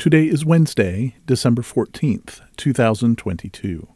Today is Wednesday, December 14th, 2022.